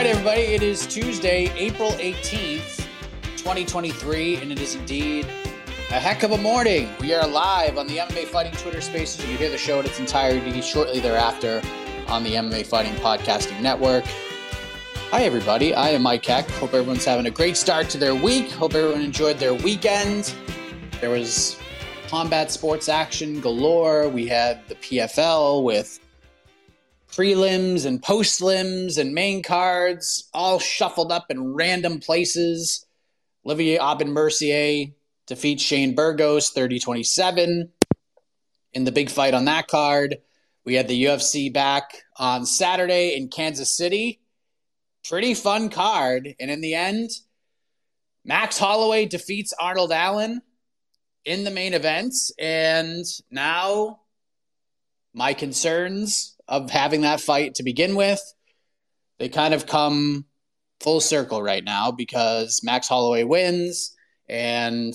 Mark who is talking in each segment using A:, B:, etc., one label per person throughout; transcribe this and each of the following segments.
A: Right, everybody. It is Tuesday, April 18th, 2023, and it is indeed a heck of a morning. We are live on the MMA Fighting Twitter Spaces. You hear the show in its entirety shortly thereafter on the MMA Fighting Podcasting Network. Hi, everybody. I am Mike Heck. Hope everyone's having a great start to their week. Hope everyone enjoyed their weekend. There was combat sports action galore. We had the PFL with prelims and postlims and main cards all shuffled up in random places. Olivier Aubin Mercier defeats Shane Burgos 30 27 in the big fight on that card. We had the UFC back on Saturday in Kansas City. Pretty fun card. And in the end, Max Holloway defeats Arnold Allen in the main events. And now my concerns of having that fight to begin with, they kind of come full circle right now because Max Holloway wins, and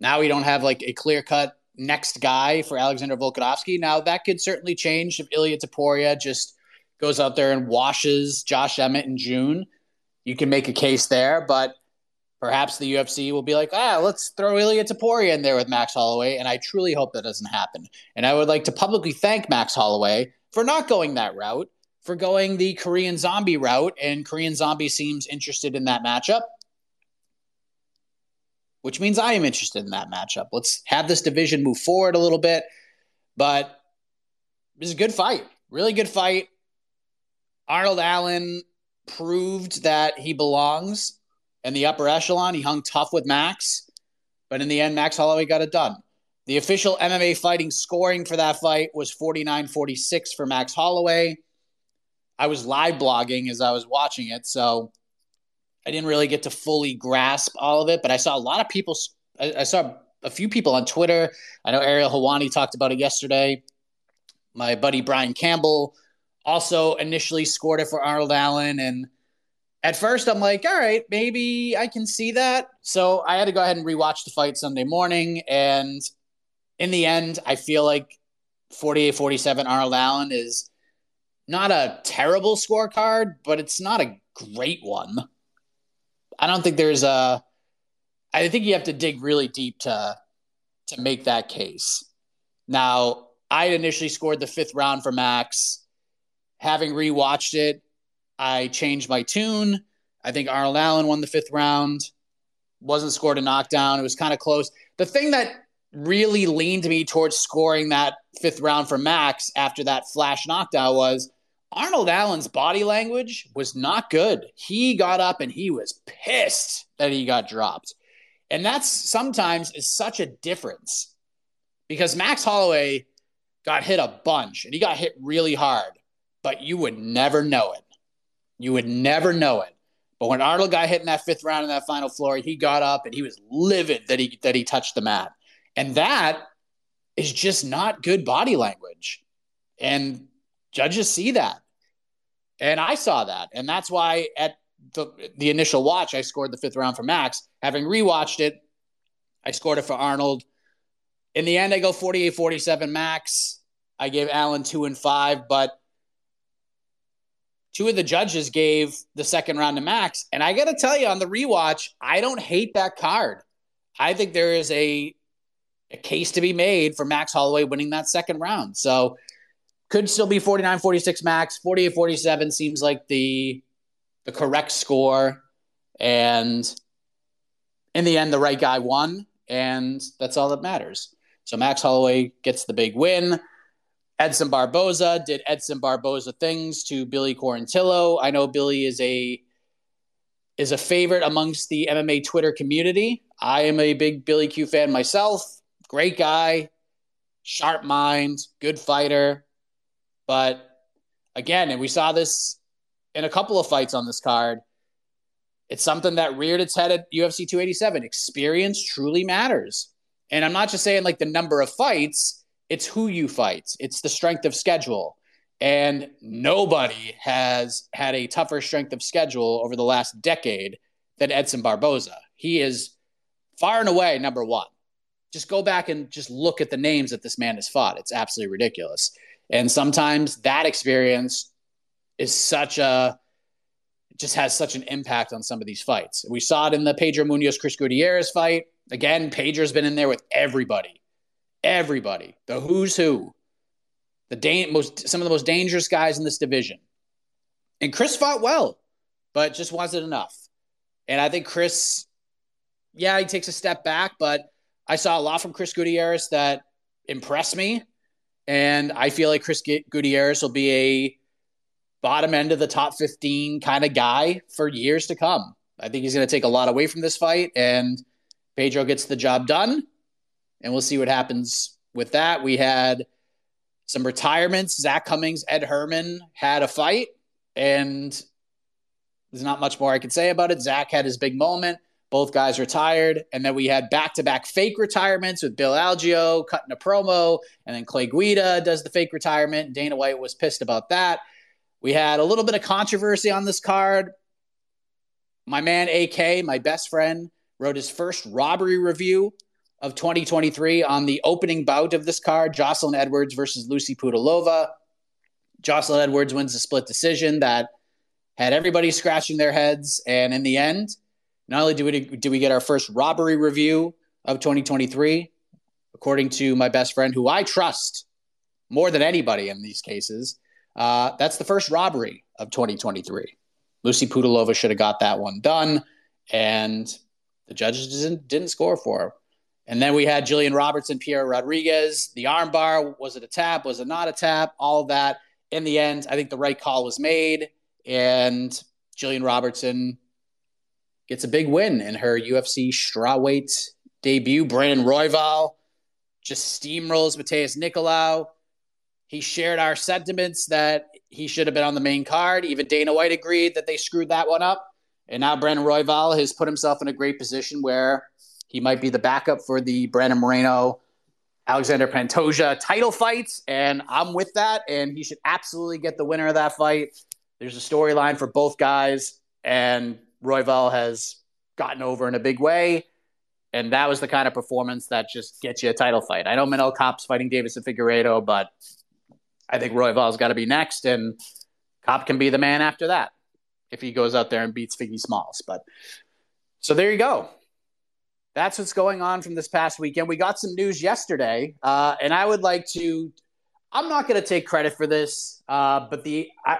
A: now we don't have like a clear cut next guy for Alexander Volkanovski. Now that could certainly change if Ilya Topuria just goes out there and washes Josh Emmett in June. You can make a case there, but perhaps the UFC will be like, ah, let's throw Ilia Topuria in there with Max Holloway. And I truly hope that doesn't happen. And I would like to publicly thank Max Holloway for not going that route, for going the Korean Zombie route. And Korean Zombie seems interested in that matchup, which means I am interested in that matchup. Let's have this division move forward a little bit. But it was a good fight, really good fight. Arnold Allen proved that he belongs in the upper echelon. He hung tough with Max, but in the end, Max Holloway got it done. The official MMA fighting scoring for that fight was 49 46 for Max Holloway. I was live blogging as I was watching it, so I didn't really get to fully grasp all of it, but I saw a lot of people. I, I saw a few people on Twitter. I know Ariel Helwani talked about it yesterday. My buddy Brian Campbell also initially scored it for Arnold Allen, and at first I'm like, all right, maybe I can see that. So I had to go ahead and rewatch the fight Sunday morning. And in the end, I feel like 48 47 Arnold Allen is not a terrible scorecard, but it's not a great one. I don't think there's a. I think you have to dig really deep to to make that case. Now, I initially scored the fifth round for Max. Having rewatched it, I changed my tune. I think Arnold Allen won the fifth round. Wasn't scored a knockdown. It was kind of close. The thing that really leaned me towards scoring that fifth round for Max after that flash knockdown was Arnold Allen's body language was not good. He got up and he was pissed that he got dropped. And that's sometimes is such a difference because Max Holloway got hit a bunch and he got hit really hard, but you would never know it. You would never know it. But when Arnold got hit in that fifth round in that final floor, he got up and he was livid that he that he touched the mat. And that is just not good body language. And judges see that. And I saw that. And that's why at the, the initial watch, I scored the fifth round for Max. Having rewatched it, I scored it for Arnold. In the end, I go 48 47 Max. I gave Allen two and five, but two of the judges gave the second round to Max. And I got to tell you, on the rewatch, I don't hate that card. I think there is a, a case to be made for Max Holloway winning that second round. So could still be 49 46 Max. 48 47 seems like the, the correct score. And in the end, the right guy won. And that's all that matters. So Max Holloway gets the big win. Edson Barboza did Edson Barboza things to Billy Quarantillo. I know Billy is a is a favorite amongst the MMA Twitter community. I am a big Billy Q fan myself. Great guy, sharp mind, good fighter. But again, and we saw this in a couple of fights on this card. It's something that reared its head at UFC 287. Experience truly matters. And I'm not just saying like the number of fights, it's who you fight, it's the strength of schedule. And nobody has had a tougher strength of schedule over the last decade than Edson Barboza. He is far and away number one. Just go back and just look at the names that this man has fought. It's absolutely ridiculous. And sometimes that experience is such a just has such an impact on some of these fights. We saw it in the Pedro Munoz Chris Gutierrez fight. Again, Pedro's been in there with everybody, everybody, the who's who, the da- most some of the most dangerous guys in this division. And Chris fought well, but just wasn't enough. And I think Chris, yeah, he takes a step back, but I saw a lot from Chris Gutierrez that impressed me. And I feel like Chris Gutierrez will be a bottom end of the top 15 kind of guy for years to come. I think he's going to take a lot away from this fight, and Pedro gets the job done. And we'll see what happens with that. We had some retirements. Zak Cummings, Ed Herman had a fight, and there's not much more I can say about it. Zach had his big moment. Both guys retired. And then we had back to back fake retirements with Bill Algeo cutting a promo. And then Clay Guida does the fake retirement. Dana White was pissed about that. We had a little bit of controversy on this card. My man AK, my best friend, wrote his first robbery review of 2023 on the opening bout of this card Jocelyn Edwards versus Lucie Pudilova. Jocelyn Edwards wins a split decision that had everybody scratching their heads. And in the end, not only do we do we get our first robbery review of 2023, according to my best friend, who I trust more than anybody in these cases, uh, that's the first robbery of 2023. Lucie Pudilova should have got that one done, and the judges didn't didn't score for her. And then we had Jillian Robertson, Piera Rodriguez. The armbar was it a tap? Was it not a tap? All that. In the end, I think the right call was made, and Jillian Robertson gets a big win in her UFC strawweight debut. Brandon Royval just steamrolls Matheus Nicolau. He shared our sentiments that he should have been on the main card. Even Dana White agreed that they screwed that one up. And now Brandon Royval has put himself in a great position where he might be the backup for the Brandon Moreno Alexander Pantoja title fights. And I'm with that. And he should absolutely get the winner of that fight. There's a storyline for both guys. And Royval has gotten over in a big way. And that was the kind of performance that just gets you a title fight. I know Manel Kape's fighting Deiveson Figueiredo, but I think Royval's got to be next, and Cop can be the man after that if he goes out there and beats Figgy Smalls. But so there you go. That's what's going on from this past weekend. We got some news yesterday, uh, and I would like to. I'm not going to take credit for this, uh, but the I,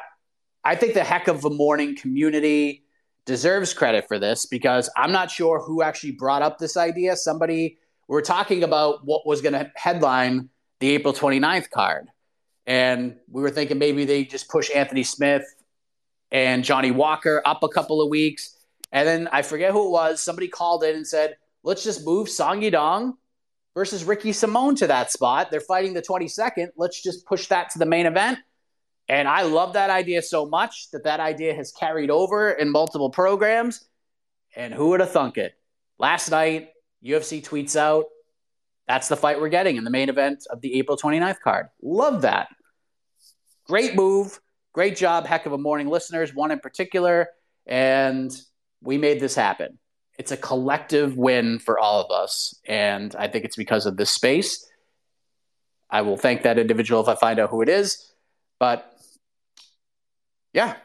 A: I think the heck of a morning community deserves credit for this because I'm not sure who actually brought up this idea. Somebody, we are talking about what was going to headline the April 29th card. And we were thinking maybe they just push Anthony Smith and Johnny Walker up a couple of weeks. And then I forget who it was. Somebody called in and said, let's just move Song Yadong versus Ricky Simon to that spot. They're fighting the 22nd. Let's just push that to the main event. And I love that idea so much that that idea has carried over in multiple programs. And who would have thunk it? Last night, UFC tweets out, that's the fight we're getting in the main event of the April 29th card. Love that. Great move. Great job. Heck of a morning, listeners. One in particular. and we made this happen. It's a collective win for all of us, and I think it's because of this space. I will thank that individual if I find out who it is, but yeah,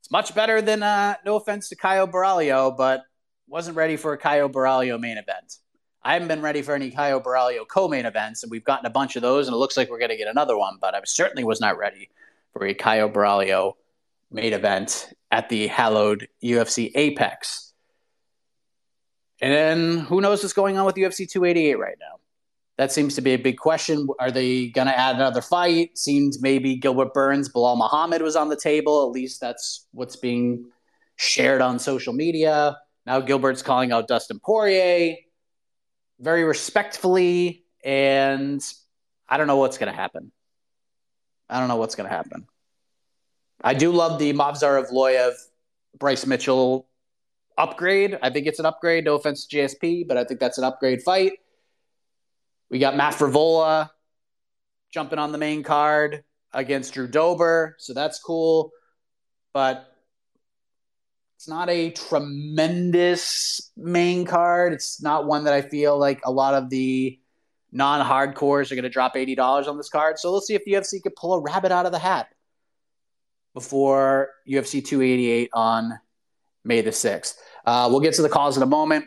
A: it's much better than uh, no offense to Caio Borralho, but wasn't ready for a Caio Borralho main event. I haven't been ready for any Caio Borralho co-main events, and we've gotten a bunch of those, and it looks like we're going to get another one. But I certainly was not ready for a Caio Borralho main event at the hallowed UFC Apex. And then who knows what's going on with UFC 288 right now? That seems to be a big question. Are they going to add another fight? Seems maybe Gilbert Burns, Belal Muhammad was on the table. At least that's what's being shared on social media. Now Gilbert's calling out Dustin Poirier very respectfully, and I don't know what's going to happen. I don't know what's going to happen. I do love the Movsar Evloev Bryce Mitchell upgrade. I think it's an upgrade. No offense to GSP, but I think that's an upgrade fight. We got Matt Frevola jumping on the main card against Drew Dober, so that's cool. But it's not a tremendous main card. It's not one that I feel like a lot of the non-hardcores are going to drop eighty dollars on this card. So let's see if the UFC could pull a rabbit out of the hat before UFC 288 on May the 6th. Uh, we'll get to the calls in a moment.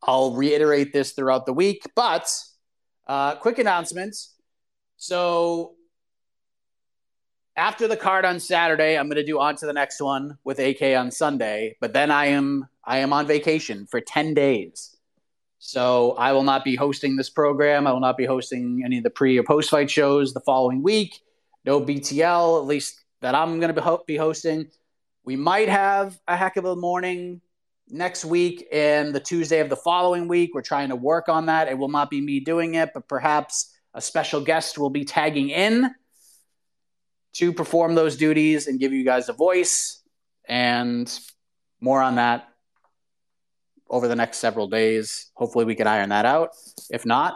A: I'll reiterate this throughout the week, but uh, quick announcements. So after the card on Saturday, I'm going to do on to the next one with AK on Sunday. But then I am I am on vacation for 10 days. So I will not be hosting this program. I will not be hosting any of the pre or post fight shows the following week. No BTL, at least that I'm going to be hosting. We might have a heck of a morning next week and the Tuesday of the following week. We're trying to work on that. It will not be me doing it, but perhaps a special guest will be tagging in to perform those duties and give you guys a voice. And more on that over the next several days. Hopefully, we can iron that out. If not,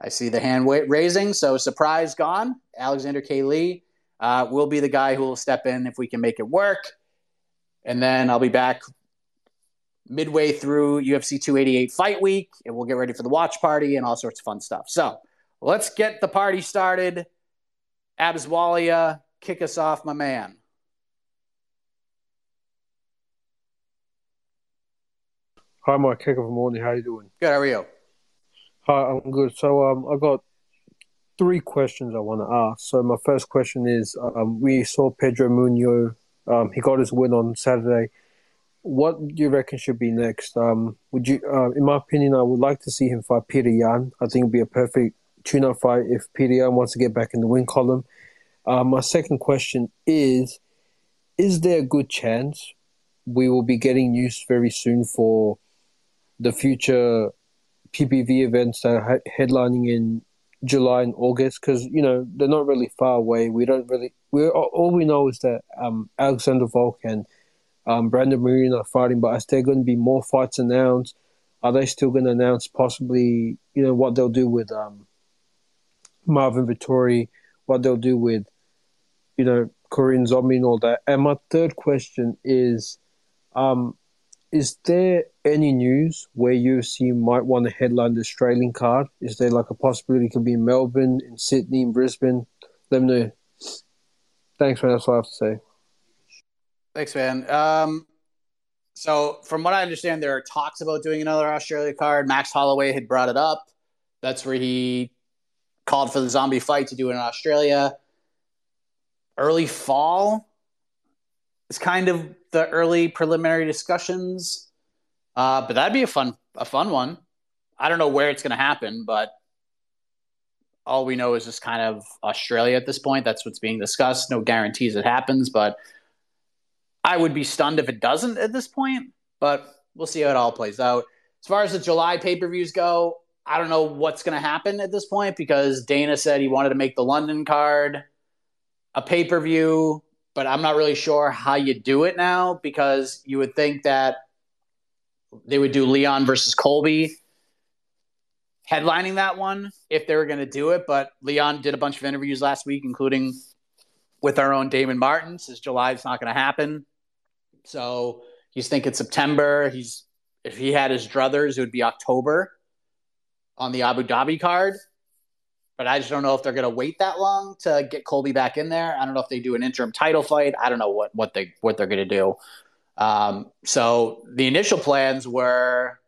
A: I see the hand raising. So, surprise gone. Alexander K. Lee uh, will be the guy who will step in if we can make it work. And then I'll be back midway through UFC 288 fight week, and we'll get ready for the watch party and all sorts of fun stuff. So let's get the party started. Abswalia, kick us off, my man.
B: Hi, Mike. Kick off morning. How you doing?
A: Good. How are you?
B: Hi, I'm good. So, um, I got three questions I want to ask. So, my first question is: um, we saw Pedro Munhoz. Um, he got his win on Saturday what do you reckon should be next? Um, would you, uh, in my opinion, I would like to see him fight Peter Yan. I think it'd be a perfect tune-up fight if Peter Yan wants to get back in the win column. Uh, my second question is: Is there a good chance we will be getting news very soon for the future PPV events that are headlining in July and August? Because you know they're not really far away. We don't really. We all we know is that um, Alexander Volk and um, Brandon Moreno are fighting, but is there going to be more fights announced? Are they still going to announce possibly, you know, what they'll do with um, Marvin Vettori, what they'll do with, you know, Korean Zombie and all that? And my third question is, um, is there any news where UFC might want to headline the Australian card? Is there like a possibility it could be in Melbourne, in Sydney, in Brisbane? Let me know. Thanks, man. That's all I have to say.
A: Thanks, man. Um, so, from what I understand, there are talks about doing another Australia card. Max Holloway had brought it up. That's where he called for the zombie fight to do it in Australia. Early fall is kind of the early preliminary discussions. Uh, but that'd be a fun, a fun one. I don't know where it's going to happen, but all we know is just kind of Australia at this point. That's what's being discussed. No guarantees it happens, but I would be stunned if it doesn't at this point, but we'll see how it all plays out. As far as the July pay per views go, I don't know what's going to happen at this point because Dana said he wanted to make the London card a pay per view, but I'm not really sure how you do it now because you would think that they would do Leon versus Colby headlining that one if they were going to do it. But Leon did a bunch of interviews last week, including with our own Damon Martin. Says July's not going to happen. So he's thinking September. He's if he had his druthers, it would be October on the Abu Dhabi card. But I just don't know if they're going to wait that long to get Colby back in there. I don't know if they do an interim title fight. I don't know what what they what they're going to do. Um, so the initial plans were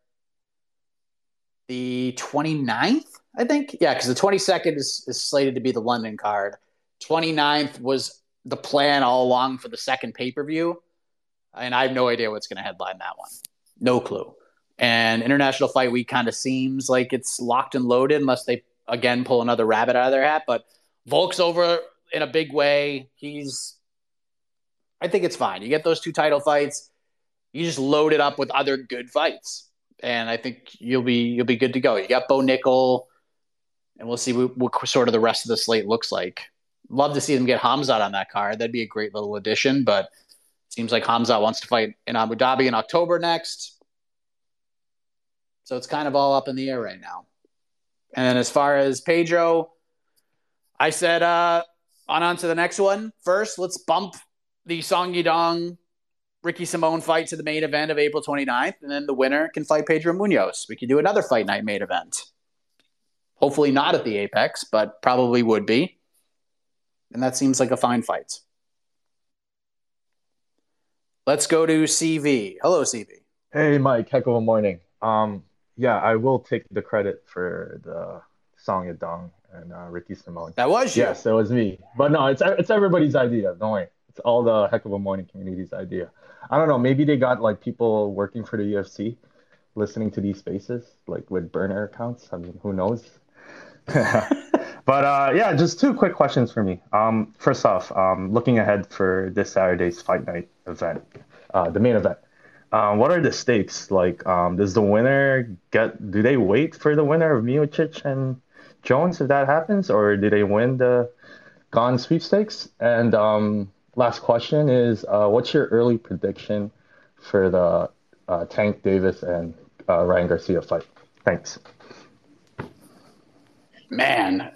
A: the 29th, I think. Yeah, because the 22nd is, is slated to be the London card. 29th was the plan all along for the second pay per view. And I have no idea what's going to headline that one. No clue. And International Fight Week kind of seems like it's locked and loaded unless they again pull another rabbit out of their hat. But Volk's over in a big way. He's, I think it's fine. You get those two title fights, you just load it up with other good fights, and I think you'll be you'll be good to go. You got Bo Nickal, and we'll see what, what sort of the rest of the slate looks like. Love to see them get Hamzat on that card. That'd be a great little addition, but seems like Hamzat wants to fight in Abu Dhabi in October next. So it's kind of all up in the air right now. And as far as Pedro, I said uh, on on to the next one. First, let's bump the Song Yadong Ricky Simon fight to the main event of April 29th, and then the winner can fight Pedro Munoz. We could do another fight night main event. Hopefully not at the Apex, but probably would be. And that seems like a fine fight. Let's go to CV. Hello, CV.
C: Hey, Mike. Heck of a morning. Um, yeah, I will take the credit for the Song Yadong and uh, Ricky Simon.
A: That was you.
C: Yes, it was me. But no, it's it's everybody's idea. Don't worry. It's all the heck of a morning community's idea. I don't know. Maybe they got like people working for the UFC listening to these spaces, like with burner accounts. I mean, who knows? but uh, yeah, just two quick questions for me. Um, first off, um, looking ahead for this Saturday's fight night event, uh, the main event. Um, what are the stakes? Like, um, does the winner get? Do they wait for the winner of Miocic and Jones if that happens, or do they win the Gane sweepstakes? And um, last question is, uh, what's your early prediction for the uh, Tank Davis and uh, Ryan Garcia fight? Thanks.
A: Man,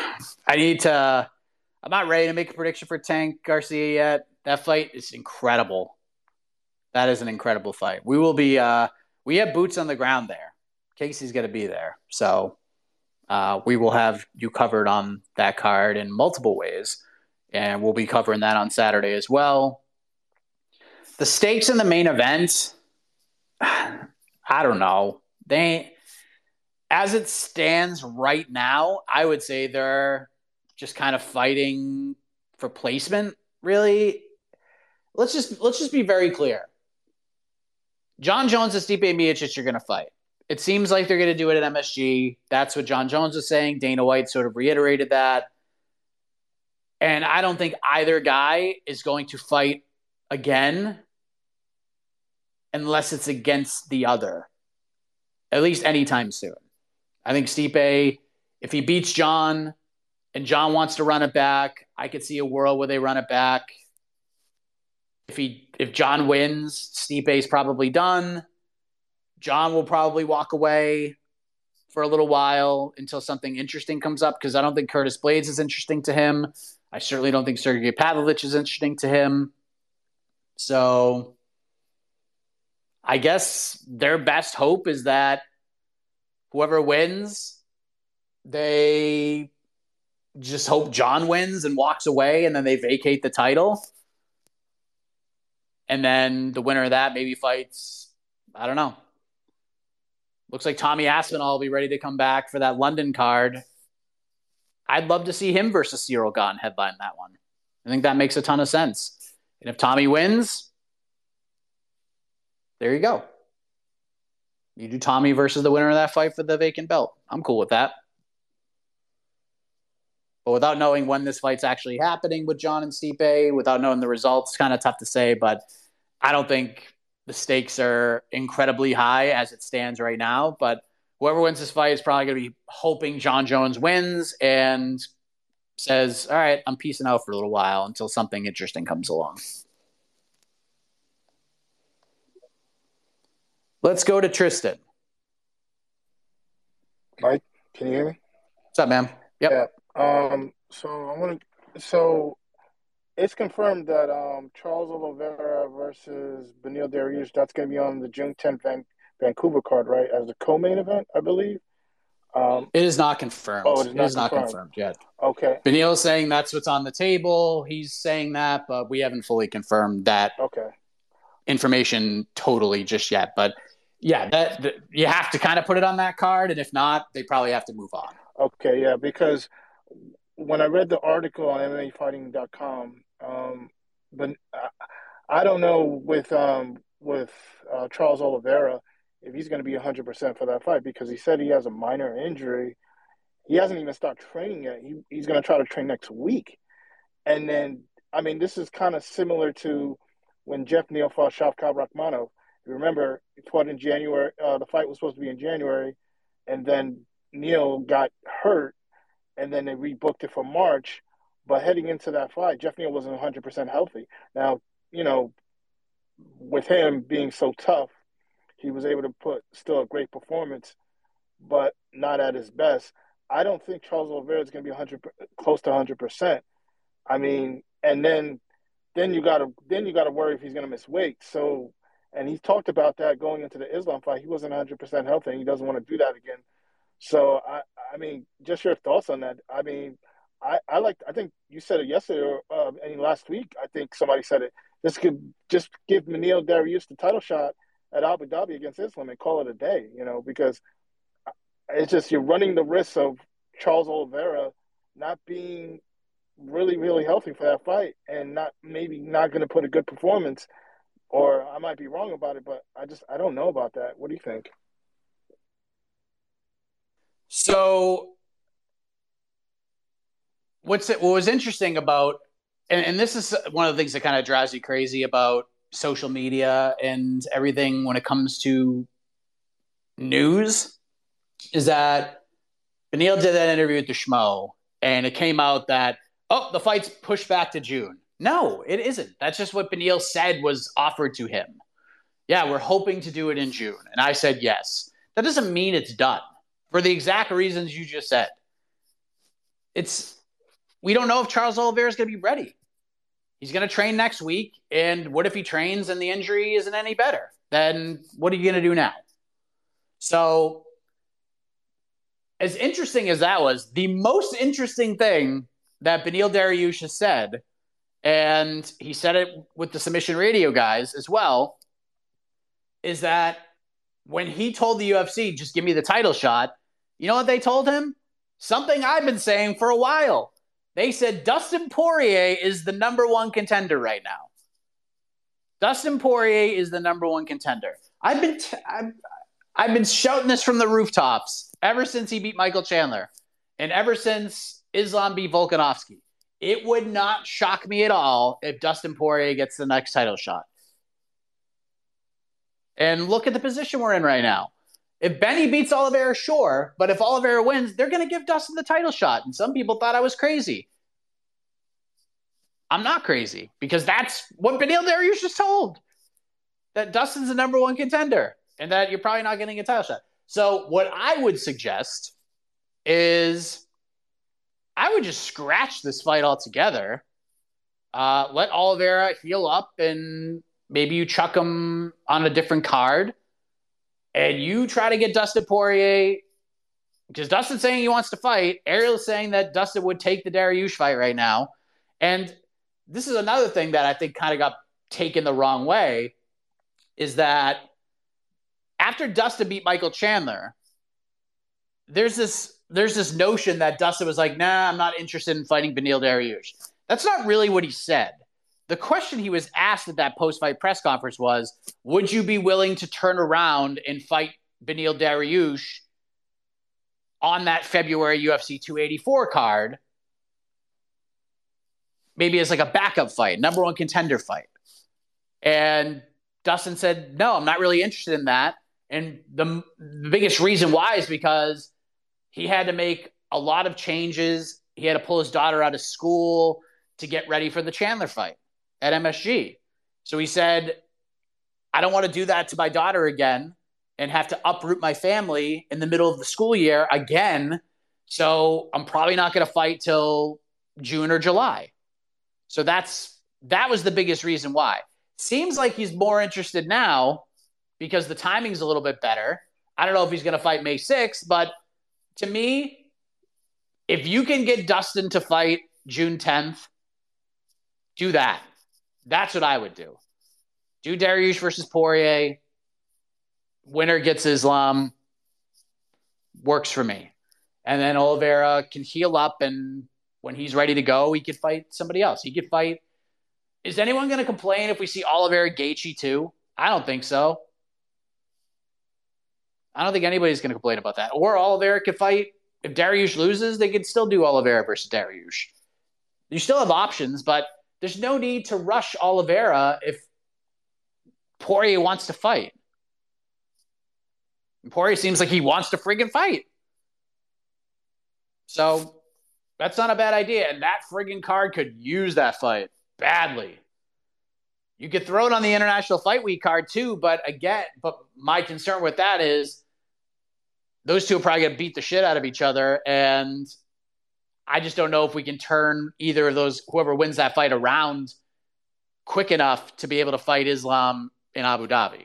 A: I need to. I'm not ready to make a prediction for Tank Garcia yet. That fight is incredible. That is an incredible fight. We will be. Uh, we have boots on the ground there. Casey's going to be there, so uh, we will have you covered on that card in multiple ways, and we'll be covering that on Saturday as well. The stakes in the main event, I don't know. They, as it stands right now, I would say they're just kind of fighting for placement. Really, let's just let's just be very clear. Jon Jones and Stipe Miocic are going to fight. It seems like they're going to do it at MSG. That's what Jon Jones was saying. Dana White sort of reiterated that. And I don't think either guy is going to fight again unless it's against the other, at least anytime soon. I think Stipe, if he beats Jon and Jon wants to run it back, I could see a world where they run it back if he if Jon wins, Stipe's probably done. Jon will probably walk away for a little while until something interesting comes up because I don't think Curtis Blaydes is interesting to him. I certainly don't think Sergey Pavlovich is interesting to him. So I guess their best hope is that whoever wins, they just hope Jon wins and walks away and then they vacate the title and then the winner of that maybe fights. I don't know. Looks like Tommy Aspinall will be ready to come back for that London card. I'd love to see him versus Ciryl Gane headline that one. I think that makes a ton of sense. And if Tommy wins, there you go. You do Tommy versus the winner of that fight for the vacant belt. I'm cool with that. But without knowing when this fight's actually happening with Jon and Stipe, without knowing the results, kind of tough to say. But I don't think the stakes are incredibly high as it stands right now. But whoever wins this fight is probably going to be hoping Jon Jones wins and says, "All right, I'm peacing out for a little while until something interesting comes along." Let's go to Tristan.
D: Mike, can you hear me?
A: What's up, man? Yep.
D: Yeah. Um, so I want to. So it's confirmed that um, Charles Oliveira versus Beneil Dariush, that's going to be on the June 10th Van- Vancouver card, right? As the co-main event, I believe. Um,
A: It is not confirmed.
D: Oh, it is
A: it
D: not
A: is not
D: confirmed.
A: confirmed yet.
D: okay,
A: Beneil's saying that's what's on the table. He's saying that, but we haven't fully confirmed that
D: okay.
A: information totally just yet. But yeah, that, that you have to kind of put it on that card, and if not, they probably have to move on.
D: Okay, yeah, because when I read the article on MMAfighting.com, um, but I, I don't know with um, with uh, Charles Oliveira if he's going to be 100% for that fight because he said he has a minor injury. He hasn't even started training yet. He, he's going to try to train next week. And then, I mean, this is kind of similar to when Geoff Neal fought Shavkat Rakhmonov. You remember, he fought in January. Uh, the fight was supposed to be in January, and then Neal got hurt, and then they rebooked it for March. But heading into that fight, Geoff Neal wasn't 100% healthy. Now, you know, with him being so tough, he was able to put still a great performance, but not at his best. I don't think Charles Oliveira is going to be 100 close to 100%. I mean, and then then you got to then you got to worry if he's going to miss weight. So, and he talked about that going into the Islam fight. He wasn't 100% healthy, and he doesn't want to do that again. So, I I mean, just your thoughts on that. I mean, I I like I think you said it yesterday or uh, I mean last week. I think somebody said it. This could just give Manil Darius the title shot at Abu Dhabi against Islam and call it a day. You know, because it's just you're running the risk of Charles Oliveira not being really really healthy for that fight and not maybe not going to put a good performance. Or I might be wrong about it, but I just I don't know about that. What do you think?
A: So, what's it, what was interesting about, and, and this is one of the things that kind of drives you crazy about social media and everything when it comes to news, is that Beneil did that interview with the Schmo, and it came out that oh, the fight's pushed back to June. No, it isn't. That's just what Beneil said was offered to him. Yeah, we're hoping to do it in June, and I said yes. That doesn't mean it's done for the exact reasons you just said. It's we don't know if Charles Oliveira is going to be ready. He's going to train next week, and what if he trains and the injury isn't any better? Then what are you going to do now? So, as interesting as that was, the most interesting thing that Beneil Dariush has said, and he said it with the submission radio guys as well, is that when he told the UFC, just give me the title shot, you know what they told him? Something I've been saying for a while. They said Dustin Poirier is the number one contender right now. Dustin Poirier is the number one contender. I've been t- I've, I've been shouting this from the rooftops ever since he beat Michael Chandler, and ever since Islam beat Volkanovski. It would not shock me at all if Dustin Poirier gets the next title shot. And look at the position we're in right now. If Benny beats Oliveira, sure, but if Oliveira wins, they're going to give Dustin the title shot. And some people thought I was crazy. I'm not crazy because that's what Beneil Dariush just told. That Dustin's the number one contender and that you're probably not getting a title shot. So what I would suggest is I would just scratch this fight altogether. Uh, let Oliveira heal up and maybe you chuck him on a different card and you try to get Dustin Poirier because Dustin's saying he wants to fight. Ariel's saying that Dustin would take the Dariush fight right now. And this is another thing that I think kind of got taken the wrong way is that after Dustin beat Michael Chandler, there's this there's this notion that Dustin was like, nah, I'm not interested in fighting Beneil Dariush. That's not really what he said. The question he was asked at that post-fight press conference was, would you be willing to turn around and fight Beneil Dariush on that February UFC 284 card? Maybe as like a backup fight, number one contender fight. And Dustin said, no, I'm not really interested in that. And the, the biggest reason why is because he had to make a lot of changes. He had to pull his daughter out of school to get ready for the Chandler fight at MSG. So he said, I don't want to do that to my daughter again and have to uproot my family in the middle of the school year again. So I'm probably not going to fight till June or July. So that's that was the biggest reason why. Seems like he's more interested now because the timing's a little bit better. I don't know if he's going to fight May 6th, but to me, if you can get Dustin to fight June 10th, do that. That's what I would do. Do Dariush versus Poirier. Winner gets Islam. Works for me. And then Oliveira can heal up, and when he's ready to go, he could fight somebody else. He could fight. Is anyone going to complain if we see Oliveira Gaethje too? I don't think so. I don't think anybody's going to complain about that. Or Oliveira could fight. If Dariush loses, they could still do Oliveira versus Dariush. You still have options, but there's no need to rush Oliveira if Poirier wants to fight. And Poirier seems like he wants to friggin' fight. So that's not a bad idea. And that friggin' card could use that fight badly. You could throw it on the International Fight Week card too, but again, but my concern with that is those two are probably to beat the shit out of each other. And I just don't know if we can turn either of those, whoever wins that fight, around quick enough to be able to fight Islam in Abu Dhabi.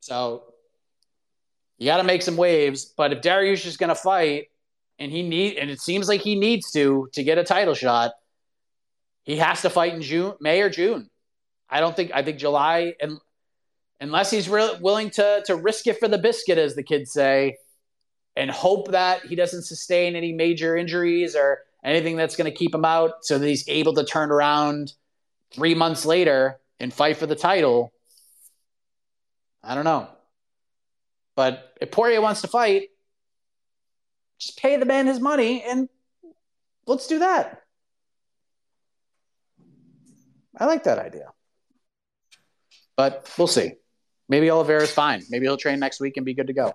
A: So you got to make some waves. But if Dariush is going to fight, and he need, and it seems like he needs to to get a title shot, he has to fight in June, May or June. I don't think. I think July, and unless he's re- willing to to risk it for the biscuit, as the kids say, and hope that he doesn't sustain any major injuries or anything that's going to keep him out, so that he's able to turn around three months later and fight for the title. I don't know, but if Poirier wants to fight, just pay the man his money and let's do that. I like that idea. But we'll see. Maybe Oliveira's fine. Maybe he'll train next week and be good to go.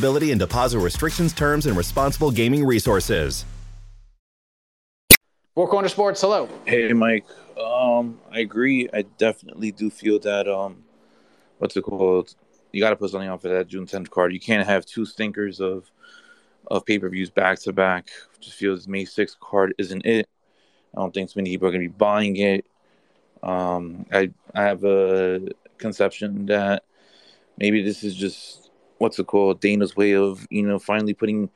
E: eligibility and deposit restrictions, terms, and responsible gaming resources.
A: Four Corner Sports, hello.
F: Hey, Mike. Um, I agree. I definitely do feel that um, what's it called? You got to put something on for that June 10th card. You can't have two stinkers of of pay per views back to back. Just feels May 6th card isn't it. I don't think so many people are going to be buying it. Um, I I have a conception that maybe this is just what's it called Dana's way of you know finally putting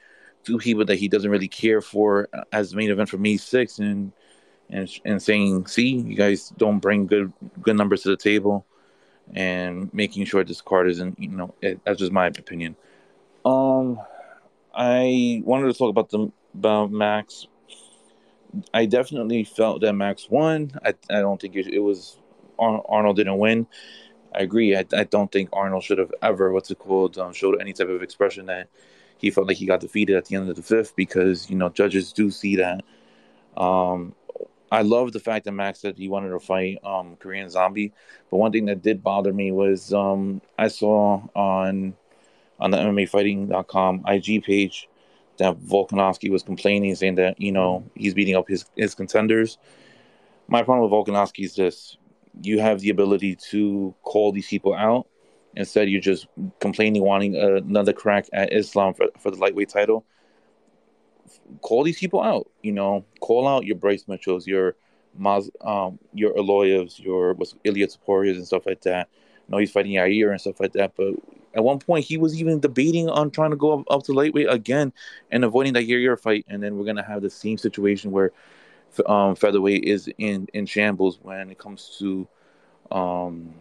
F: two people that he doesn't really care for as the main event for May six and and and saying, see, you guys don't bring good good numbers to the table, and making sure this card isn't you know it, that's just my opinion. Um, I wanted to talk about the about Max. I definitely felt that Max won. I I don't think it, it was Arnold didn't win. I agree. I, I don't think Arnold should have ever, what's it called, um, showed any type of expression that he felt like he got defeated at the end of the fifth because, you know, judges do see that. Um, I love the fact that Max said he wanted to fight um, Korean Zombie, but one thing that did bother me was um, I saw on on the MMAfighting.com IG page that Volkanovski was complaining, saying that you know he's beating up his his contenders. My problem with Volkanovski is this: you have the ability to call these people out. Instead, you're just complaining, wanting another crack at Islam for, for the lightweight title. Call these people out. You know, call out your Bryce Mitchells, your Maz, um, your Aloyevs, your what's Ilia Topurias and stuff like that. I know he's fighting Yair and stuff like that, but at one point he was even debating on trying to go up, up to lightweight again and avoiding that Yair fight, and then we're gonna have the same situation where um, featherweight is in in shambles when it comes to, um,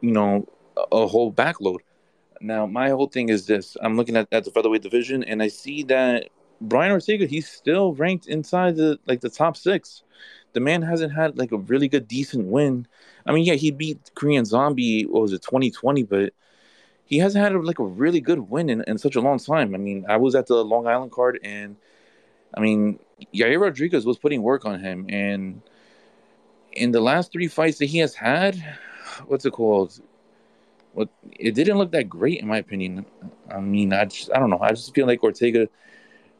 F: you know, a, a whole backload. Now, my whole thing is this: I'm looking at, at the featherweight division, and I see that Brian Ortega he's still ranked inside the like the top six. The man hasn't had like a really good, decent win. I mean, yeah, he beat Korean Zombie. What was it, 2020? But he hasn't had like a really good win in, in such a long time. I mean, I was at the Long Island card, and I mean, Yair Rodriguez was putting work on him, and in the last three fights that he has had, what's it called? What it didn't look that great in my opinion. I mean, I just I don't know. I just feel like Ortega.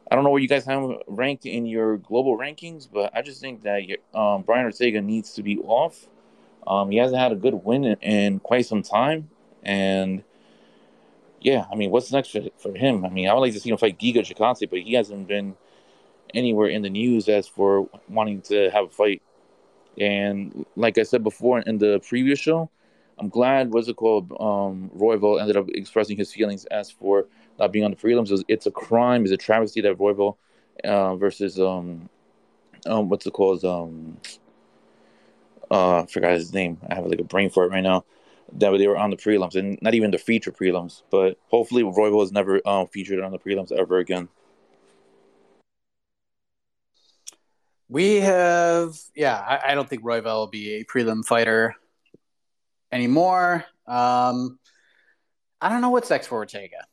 F: I don't know where you guys have ranked in your global rankings, but I just think that um, Brian Ortega needs to be off. Um, he hasn't had a good win in, in quite some time, and yeah, I mean, what's next for, for him? I mean, I would like to see him fight Giga Chikadze, but he hasn't been anywhere in the news as for wanting to have a fight. And like I said before in the previous show, I'm glad what's it called um, ended up expressing his feelings as for not being on the prelims. It's a crime, it's a travesty that Royval uh, versus um, um, what's it called um, uh, I forgot his name. I have like a brain for it right now. That they were on the prelims and not even the feature prelims. But hopefully, Royval is never uh, featured on the prelims ever again.
A: We have, yeah, I, I don't think Royval will be a prelim fighter anymore. Um, I don't know what's next for Ortega.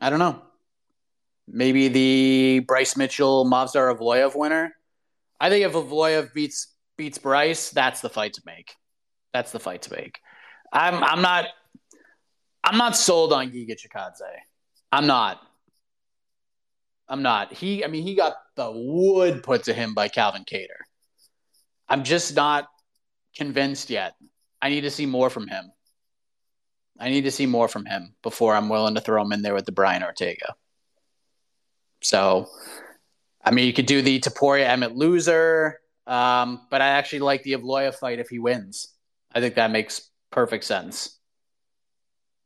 A: I don't know. Maybe the Bryce Mitchell Movsar Evloev winner. I think if Evloev beats beats Bryce, that's the fight to make. That's the fight to make. I'm I'm not I'm not sold on Giga Chikadze. I'm not. I'm not. He, I mean, he got the wood put to him by Calvin Kattar. I'm just not convinced yet. I need to see more from him. I need to see more from him before I'm willing to throw him in there with the Brian Ortega. So, I mean, you could do the Topuria Emmett loser, um, but I actually like the Evloev fight if he wins. I think that makes perfect sense.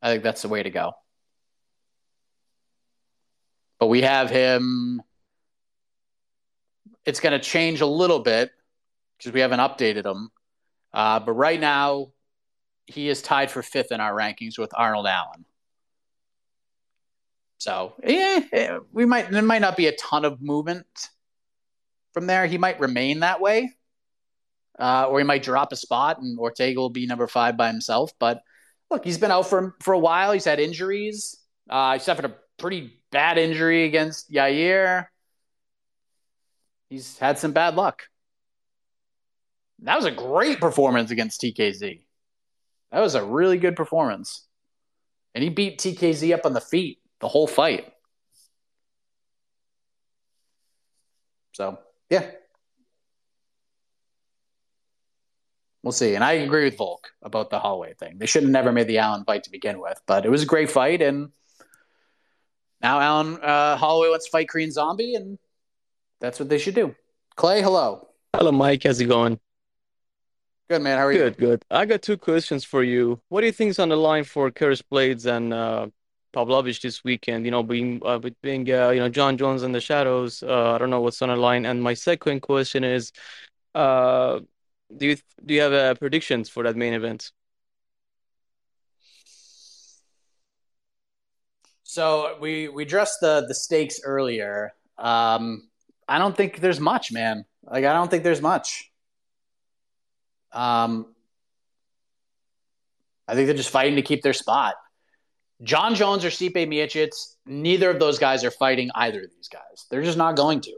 A: I think that's the way to go but we have him. It's going to change a little bit because we haven't updated him. Uh, but right now, he is tied for fifth in our rankings with Arnold Allen. So yeah, we might there might not be a ton of movement from there. He might remain that way, uh, or he might drop a spot and Ortega will be number five by himself. But look, he's been out for for a while. He's had injuries. Uh, he suffered a pretty bad injury against Yair. He's had some bad luck. That was a great performance against TKZ. That was a really good performance. And he beat TKZ up on the feet the whole fight. So, yeah. We'll see. And I agree with Volk about the Holloway thing. They should have never made the Allen fight to begin with, but it was a great fight. And now Allen uh, Holloway wants to fight Korean Zombie, and that's what they should do. Clay, hello.
G: Hello, Mike. How's it going?
A: Good, man. How are you?
G: Good, good. I got two questions for you. What do you think is on the line for Curtis Blaydes and uh, Pavlovich this weekend? You know, being uh, being uh, you know Jon Jones in the shadows. Uh, I don't know what's on the line. And my second question is, uh, do you do you have uh, predictions for that main event?
A: So we we addressed the the stakes earlier. Um, I don't think there's much, man. Like I don't think there's much. Um, I think they're just fighting to keep their spot. Jon Jones or Stipe Miocic, neither of those guys are fighting either of these guys. They're just not going to.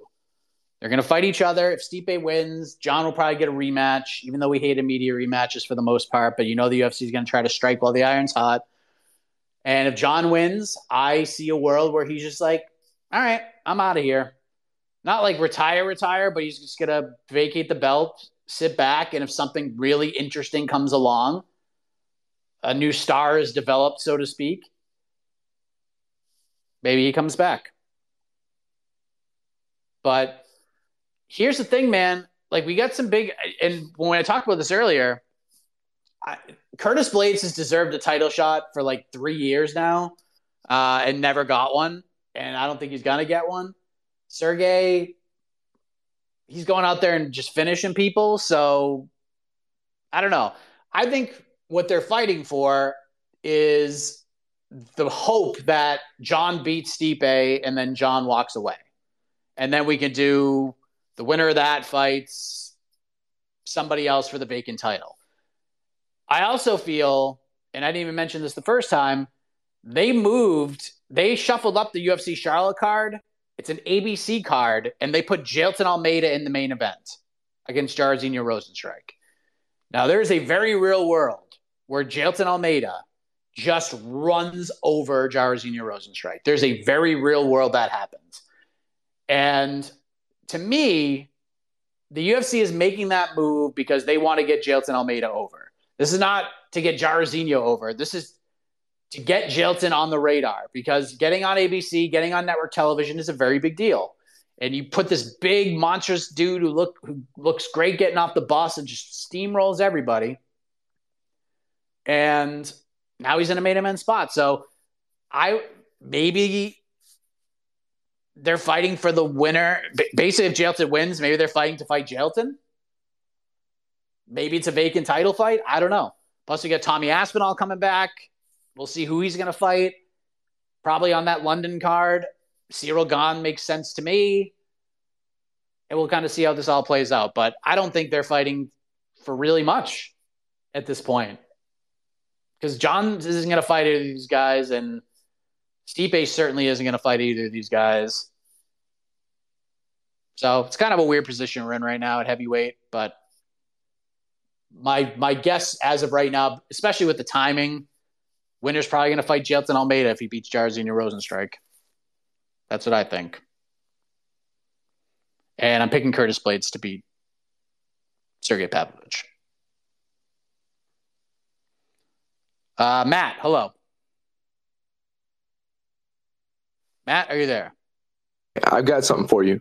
A: They're going to fight each other. If Stipe wins, Jon will probably get a rematch, even though we hate immediate rematches for the most part. But you know the UFC is going to try to strike while the iron's hot. And if Jon wins, I see a world where he's just like, all right, I'm out of here. Not like retire, retire, but he's just going to vacate the belt, sit back. And if something really interesting comes along, a new star is developed, so to speak, maybe he comes back. But here's the thing, man. Like, we got some big, and when I talked about this earlier, I, Curtis Blaydes has deserved a title shot for like three years now, uh, and never got one, and I don't think he's gonna get one. Sergey, he's going out there and just finishing people, so I don't know. I think what they're fighting for is the hope that Jon beats Stipe and then Jon walks away. And then we can do the winner of that fights somebody else for the vacant title. I also feel, and I didn't even mention this the first time, they moved, they shuffled up the UFC Charlotte card. It's an ABC card, and they put Jailton Almeida in the main event against Jairzinho Rozenstruik. Now, there's a very real world where Jailton Almeida just runs over Jairzinho Rozenstruik. There's a very real world that happens. And to me, the UFC is making that move because they want to get Jailton Almeida over. This is not to get Jairzinho over. This is to get Jailton on the radar because getting on ABC, getting on network television is a very big deal. And you put this big monstrous dude who look who looks great getting off the bus and just steamrolls everybody. And now he's in a main event spot. So I maybe they're fighting for the winner. Basically, if Jailton wins, maybe they're fighting to fight Jailton. Maybe it's a vacant title fight. I don't know. Plus, we got Tommy Aspinall coming back. We'll see who he's going to fight. Probably on that London card. Ciryl Gane makes sense to me. And we'll kind of see how this all plays out. But I don't think they're fighting for really much at this point. Because Jon isn't going to fight either of these guys, and Stipe certainly isn't going to fight either of these guys. So it's kind of a weird position we're in right now at heavyweight, but my my guess as of right now, especially with the timing, winner's probably going to fight Jailton Almeida if he beats Jairzinho Rozenstruik. That's what I think. And I'm picking Curtis Blaydes to beat Sergey Pavlovich. Uh, Matt, hello. Matt, are you there?
H: I've got something for you.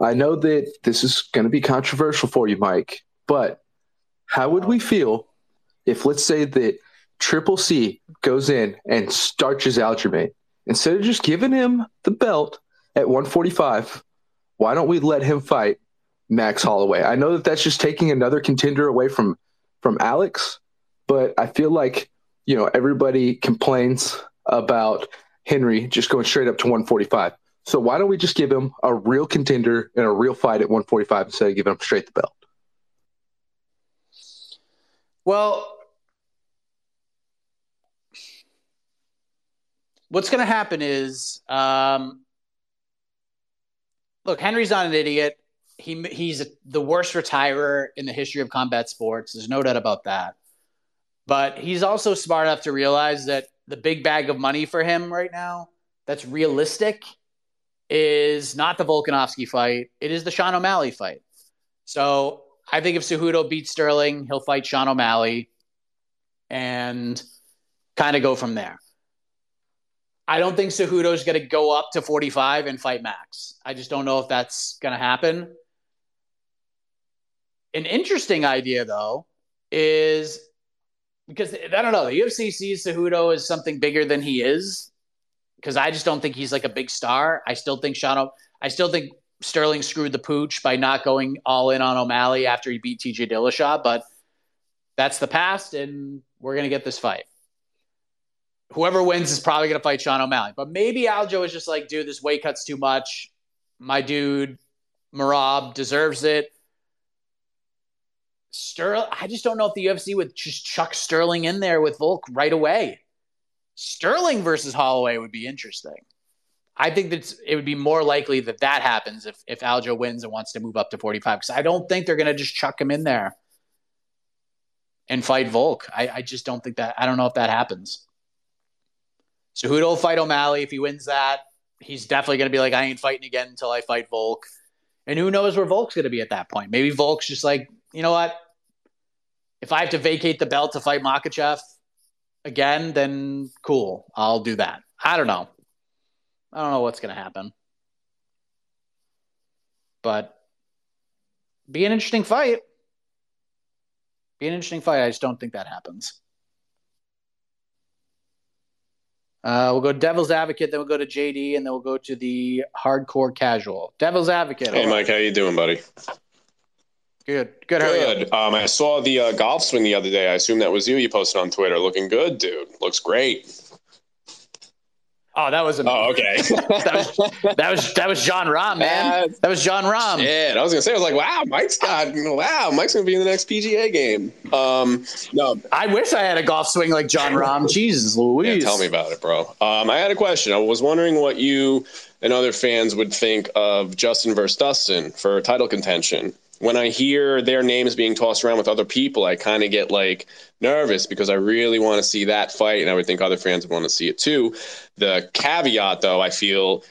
H: I know that this is going to be controversial for you, Mike, but how would we feel if, let's say, that Triple C goes in and starches Aljamain? Instead of just giving him the belt at 145, why don't we let him fight Max Holloway? I know that that's just taking another contender away from from Alex, but I feel like you know everybody complains about Henry just going straight up to 145. So why don't we just give him a real contender and a real fight at 145 instead of giving him straight the belt?
A: Well, what's going to happen is, um, look, Henry's not an idiot. He he's the worst retirer in the history of combat sports. There's no doubt about that. But he's also smart enough to realize that the big bag of money for him right now that's realistic is not the Volkanovski fight. It is the Sean O'Malley fight. So I think if Cejudo beats Sterling, he'll fight Sean O'Malley and kind of go from there. I don't think Cejudo is going to go up to 45 and fight Max. I just don't know if that's going to happen. An interesting idea, though, is because I don't know, the UFC sees Cejudo as something bigger than he is. Because I just don't think he's like a big star. I still think Sean, I still think Sterling screwed the pooch by not going all in on O'Malley after he beat TJ Dillashaw, but that's the past, and we're gonna get this fight. Whoever wins is probably gonna fight Sean O'Malley, but maybe Aljo is just like, dude, this weight cut's too much. My dude, Merab deserves it. Sterling, I just don't know if the UFC would just chuck Sterling in there with Volk right away. Sterling versus Holloway would be interesting. I think that it would be more likely that that happens if if Aljo wins and wants to move up to 45 because I don't think they're going to just chuck him in there and fight Volk. I, I just don't think that. I don't know if that happens. So who'll fight O'Malley if he wins that? He's definitely going to be like, I ain't fighting again until I fight Volk. And who knows where Volk's going to be at that point? Maybe Volk's just like, you know what? If I have to vacate the belt to fight Makhachev again, then cool, I'll do that. I don't know. I don't know what's going to happen. But be an interesting fight. Be an interesting fight. I just don't think that happens. Uh, we'll go Devil's Advocate, then we'll go to JD, and then we'll go to the Hardcore Casual. Devil's Advocate.
I: Hey, Mike, how you doing, buddy?
A: Good. Good. How
I: good. Um, I saw the uh, golf swing the other day. I assume that was you. You posted on Twitter. Looking good, dude. Looks great.
A: Oh, that was amazing.
I: Oh, okay.
A: that was that was that was Jon Rahm, man. That was Jon Rahm.
I: Yeah, I was gonna say, I was like, wow, Mike's got, wow, Mike's gonna be in the next PGA game. Um, no,
A: I wish I had a golf swing like Jon Rahm. Jesus Louise.
I: Yeah, tell me about it, bro. Um, I had a question. I was wondering what you and other fans would think of Justin versus Dustin for title contention. When I hear their names being tossed around with other people, I kind of get like nervous because I really want to see that fight, and I would think other fans would want to see it too. The caveat, though, I feel,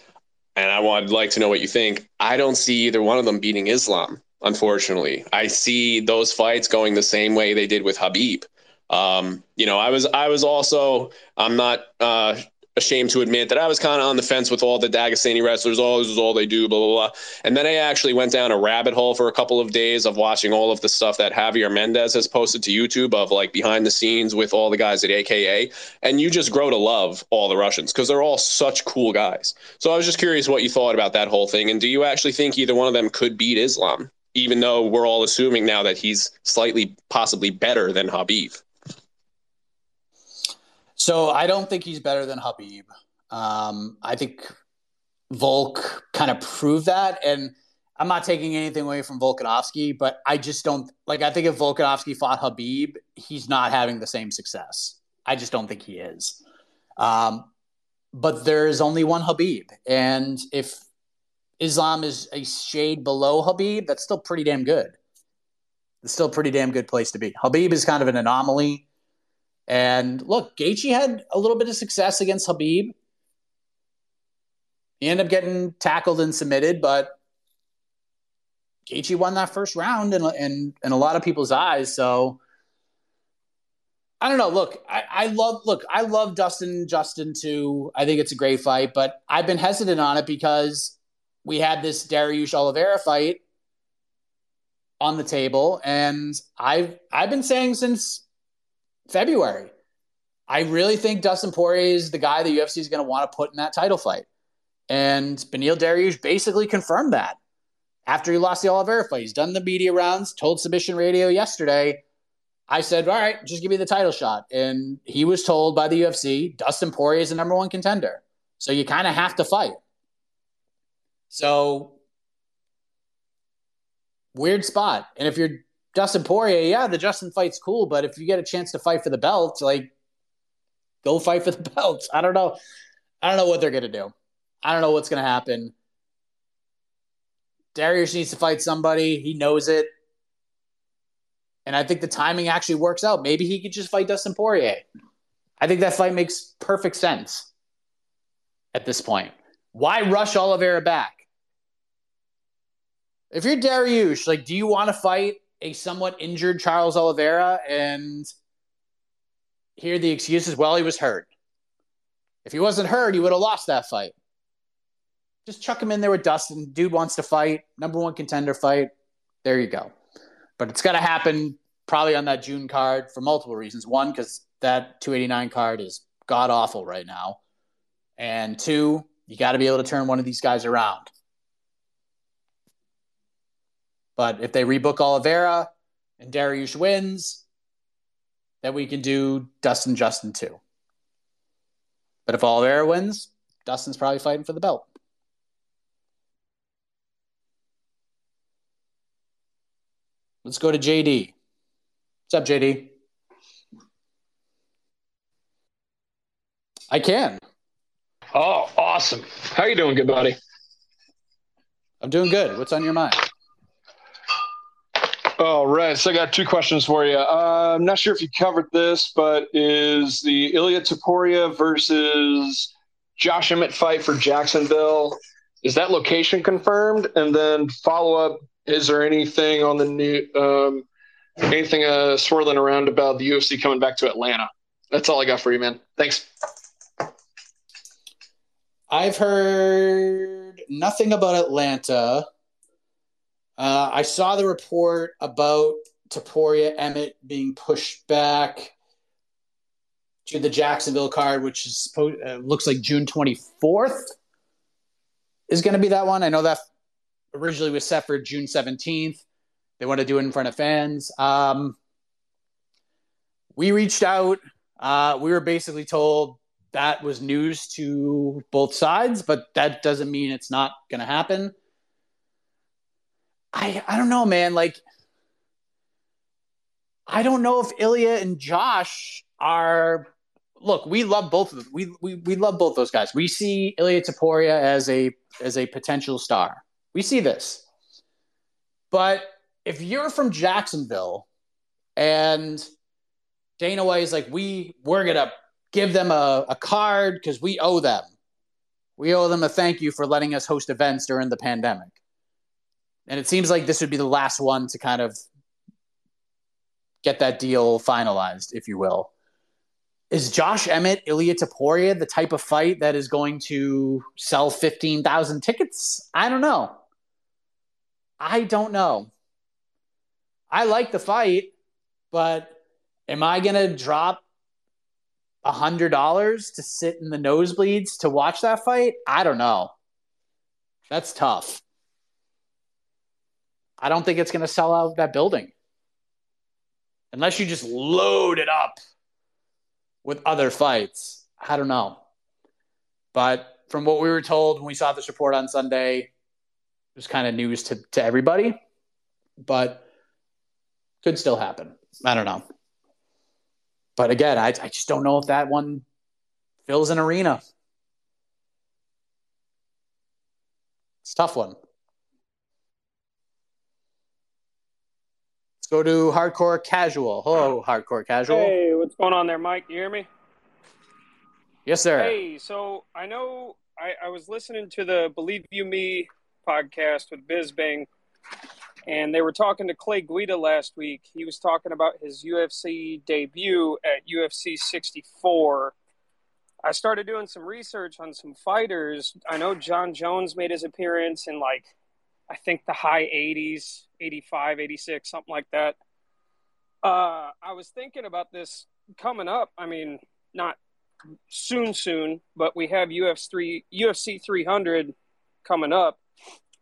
I: and I would like to know what you think. I don't see either one of them beating Islam. Unfortunately, I see those fights going the same way they did with Habib. Um, you know, I was I was also I'm not uh, ashamed to admit that I was kind of on the fence with all the Dagestani wrestlers. Oh, this is all they do, blah, blah, blah. And then I actually went down a rabbit hole for a couple of days of watching all of the stuff that Javier Mendez has posted to YouTube of like behind the scenes with all the guys at AKA. And you just grow to love all the Russians because they're all such cool guys. So I was just curious what you thought about that whole thing. And do you actually think either one of them could beat Islam, even though we're all assuming now that he's slightly, possibly better than Habib?
A: So I don't think he's better than Habib. Um, I think Volk kind of proved that, and I'm not taking anything away from Volkanovski, but I just don't like. I think if Volkanovski fought Habib, he's not having the same success. I just don't think he is. Um, but there is only one Habib, and if Islam is a shade below Habib, that's still pretty damn good. It's still a pretty damn good place to be. Habib is kind of an anomaly. And look, Gaethje had a little bit of success against Habib. He ended up getting tackled and submitted, but Gaethje won that first round in, in, in a lot of people's eyes. So I don't know. Look, I, I love look, I love Dustin Justin too. I think it's a great fight, but I've been hesitant on it because we had this Dariush Oliveira fight on the table, and I've I've been saying since February. I really think Dustin Poirier is the guy the UFC is going to want to put in that title fight. And Beneil Dariush basically confirmed that after he lost the Oliveira fight. He's done the media rounds, told Submission Radio yesterday. I said, all right, just give me the title shot. And he was told by the UFC, Dustin Poirier is the number one contender. So you kind of have to fight. So weird spot. And if you're Dustin Poirier, yeah, the Justin fight's cool, but if you get a chance to fight for the belt, like go fight for the belt. I don't know. I don't know what they're gonna do. I don't know what's gonna happen. Dariush needs to fight somebody. He knows it. And I think the timing actually works out. Maybe he could just fight Dustin Poirier. I think that fight makes perfect sense at this point. Why rush Oliveira back? If you're Dariush, like, do you want to fight a somewhat injured Charles Oliveira and hear the excuses, well, he was hurt. If he wasn't hurt, he would have lost that fight. Just chuck him in there with Dustin. Dude wants to fight, number one contender fight. There you go. But it's got to happen probably on that June card for multiple reasons. One, because that 289 card is god awful right now. And two, you got to be able to turn one of these guys around. But if they rebook Oliveira and Dariush wins, then we can do Dustin Justin too. But if Oliveira wins, Dustin's probably fighting for the belt. Let's go to JD. What's up, JD? I can.
J: Oh, awesome. How you doing, good buddy?
A: I'm doing good. What's on your mind?
J: All right, so I got two questions for you. Uh, I'm not sure if you covered this, but is the Ilia Topuria versus Josh Emmett fight for Jacksonville? Is that location confirmed? And then follow up: Is there anything on the new, um, anything uh, swirling around about the UFC coming back to Atlanta? That's all I got for you, man. Thanks.
A: I've heard nothing about Atlanta. Uh, I saw the report about Topuria Emmett being pushed back to the Jacksonville card, which is uh, looks like June 24th is going to be that one. I know that originally was set for June 17th. They want to do it in front of fans. Um, we reached out. Uh, we were basically told that was news to both sides, but that doesn't mean it's not going to happen. I I don't know, man. Like, I don't know if Ilia and Josh are. Look, we love both of them. We we we love both those guys. We see Ilia Topuria as a as a potential star. We see this, but if you're from Jacksonville and Dana White is like, we we're gonna give them a, a card because we owe them. We owe them a thank you for letting us host events during the pandemic. And it seems like this would be the last one to kind of get that deal finalized, if you will. Is Josh Emmett, Ilia Topuria the type of fight that is going to sell 15,000 tickets? I don't know. I don't know. I like the fight, but am I going to drop $100 to sit in the nosebleeds to watch that fight? I don't know. That's tough. I don't think it's going to sell out that building. Unless you just load it up with other fights. I don't know. But from what we were told when we saw this report on Sunday, it was kind of news to, to everybody. But could still happen. I don't know. But again, I, I just don't know if that one fills an arena. It's a tough one. Let's go to hardcore casual. Hello, hardcore casual.
K: Hey, what's going on there, Mike? You hear me?
A: Yes, sir.
K: Hey, so I know I, I was listening to the Believe You Me podcast with Bisping, and they were talking to Clay Guida last week. He was talking about his UFC debut at UFC 64. I started doing some research on some fighters. I know Jon Jones made his appearance in like, I think the high 80s, 85, 86, something like that. Uh, I was thinking about this coming up. I mean, not soon, soon, but we have UFC three, UFC 300 coming up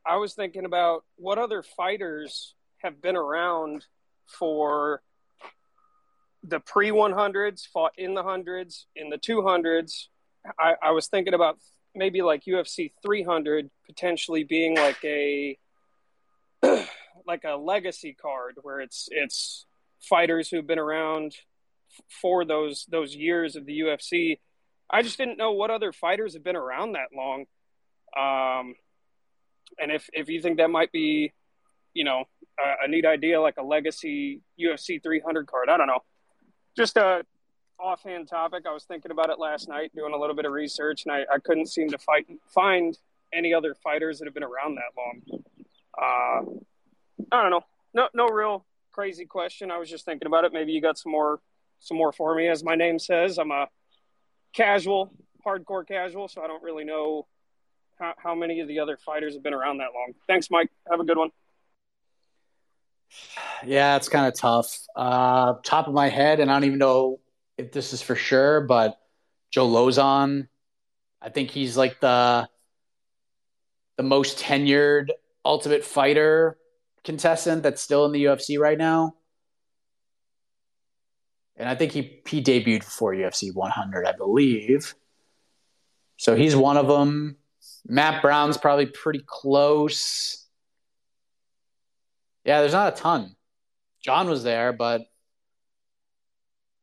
K: I was thinking about what other fighters have been around for the pre 100s, fought in the hundreds, in the 200s. I, I was thinking about maybe like UFC 300 potentially being like a like a legacy card where it's it's fighters who've been around for those those years of the UFC. I just didn't know what other fighters have been around that long. Um, and if if you think that might be, you know, a, a neat idea like a legacy UFC 300 card, I don't know. Just a offhand topic. I was thinking about it last night, doing a little bit of research, and I, I couldn't seem to fight find any other fighters that have been around that long. Uh, I don't know. No, no real crazy question. I was just thinking about it. Maybe you got some more, some more for me. As my name says, I'm a casual, hardcore casual, so I don't really know how, how many of the other fighters have been around that long. Thanks, Mike. Have a good one.
A: Yeah, it's kind of tough. Uh, top of my head, and I don't even know if this is for sure, but Joe Lauzon, I think he's like the the most tenured Ultimate Fighter contestant that's still in the UFC right now. And I think he he debuted for UFC 100, I believe. So he's one of them. Matt Brown's probably pretty close. Yeah, there's not a ton. Jon was there, but